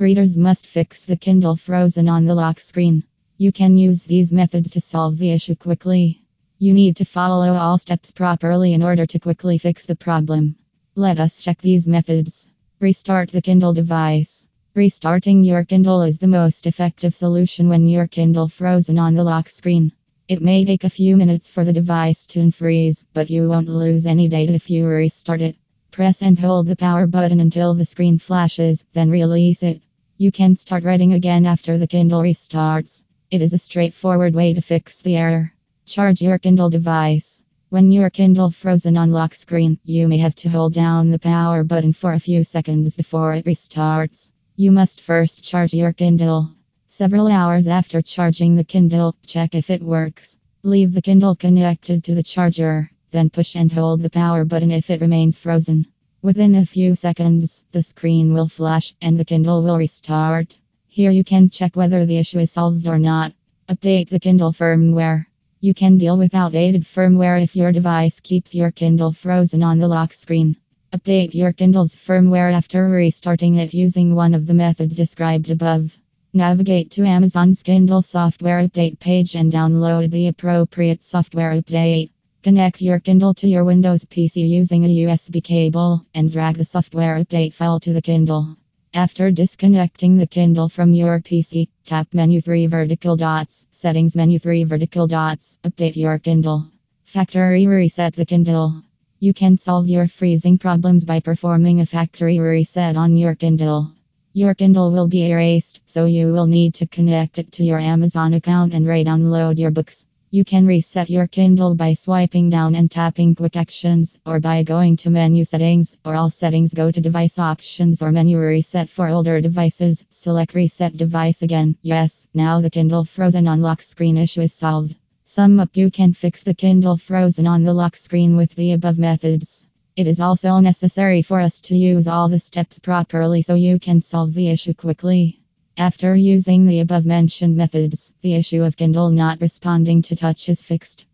Readers must fix the Kindle frozen on the lock screen. You can use these methods to solve the issue quickly. You need to follow all steps properly in order to quickly fix the problem. Let us check these methods. Restart the Kindle device. Restarting your Kindle is the most effective solution when your Kindle frozen on the lock screen. It may take a few minutes for the device to unfreeze, but you won't lose any data if you restart it. Press and hold the power button until the screen flashes, then release it. You can start writing again after the Kindle restarts. It is a straightforward way to fix the error. Charge your Kindle device. When your Kindle frozen on lock screen, you may have to hold down the power button for a few seconds before it restarts. You must first charge your Kindle. Several hours after charging the Kindle, check if it works. Leave the Kindle connected to the charger, then push and hold the power button if it remains frozen. Within a few seconds, the screen will flash and the Kindle will restart. Here you can check whether the issue is solved or not. Update the Kindle firmware. You can deal with outdated firmware if your device keeps your Kindle frozen on the lock screen. Update your Kindle's firmware after restarting it using one of the methods described above. Navigate to Amazon's Kindle software update page and download the appropriate software update. Connect your Kindle to your Windows PC using a USB cable and drag the software update file to the Kindle. After disconnecting the Kindle from your PC, tap menu 3 vertical dots, settings menu 3 vertical dots, update your Kindle. Factory reset the Kindle. You can solve your freezing problems by performing a factory reset on your Kindle. Your Kindle will be erased, so you will need to connect it to your Amazon account and re download your books. You can reset your Kindle by swiping down and tapping quick actions, or by going to menu settings, or all settings go to device options or menu reset for older devices. Select reset device again. Yes, now the Kindle frozen on lock screen issue is solved. Sum up you can fix the Kindle frozen on the lock screen with the above methods. It is also necessary for us to use all the steps properly so you can solve the issue quickly. After using the above mentioned methods, the issue of Kindle not responding to touch is fixed.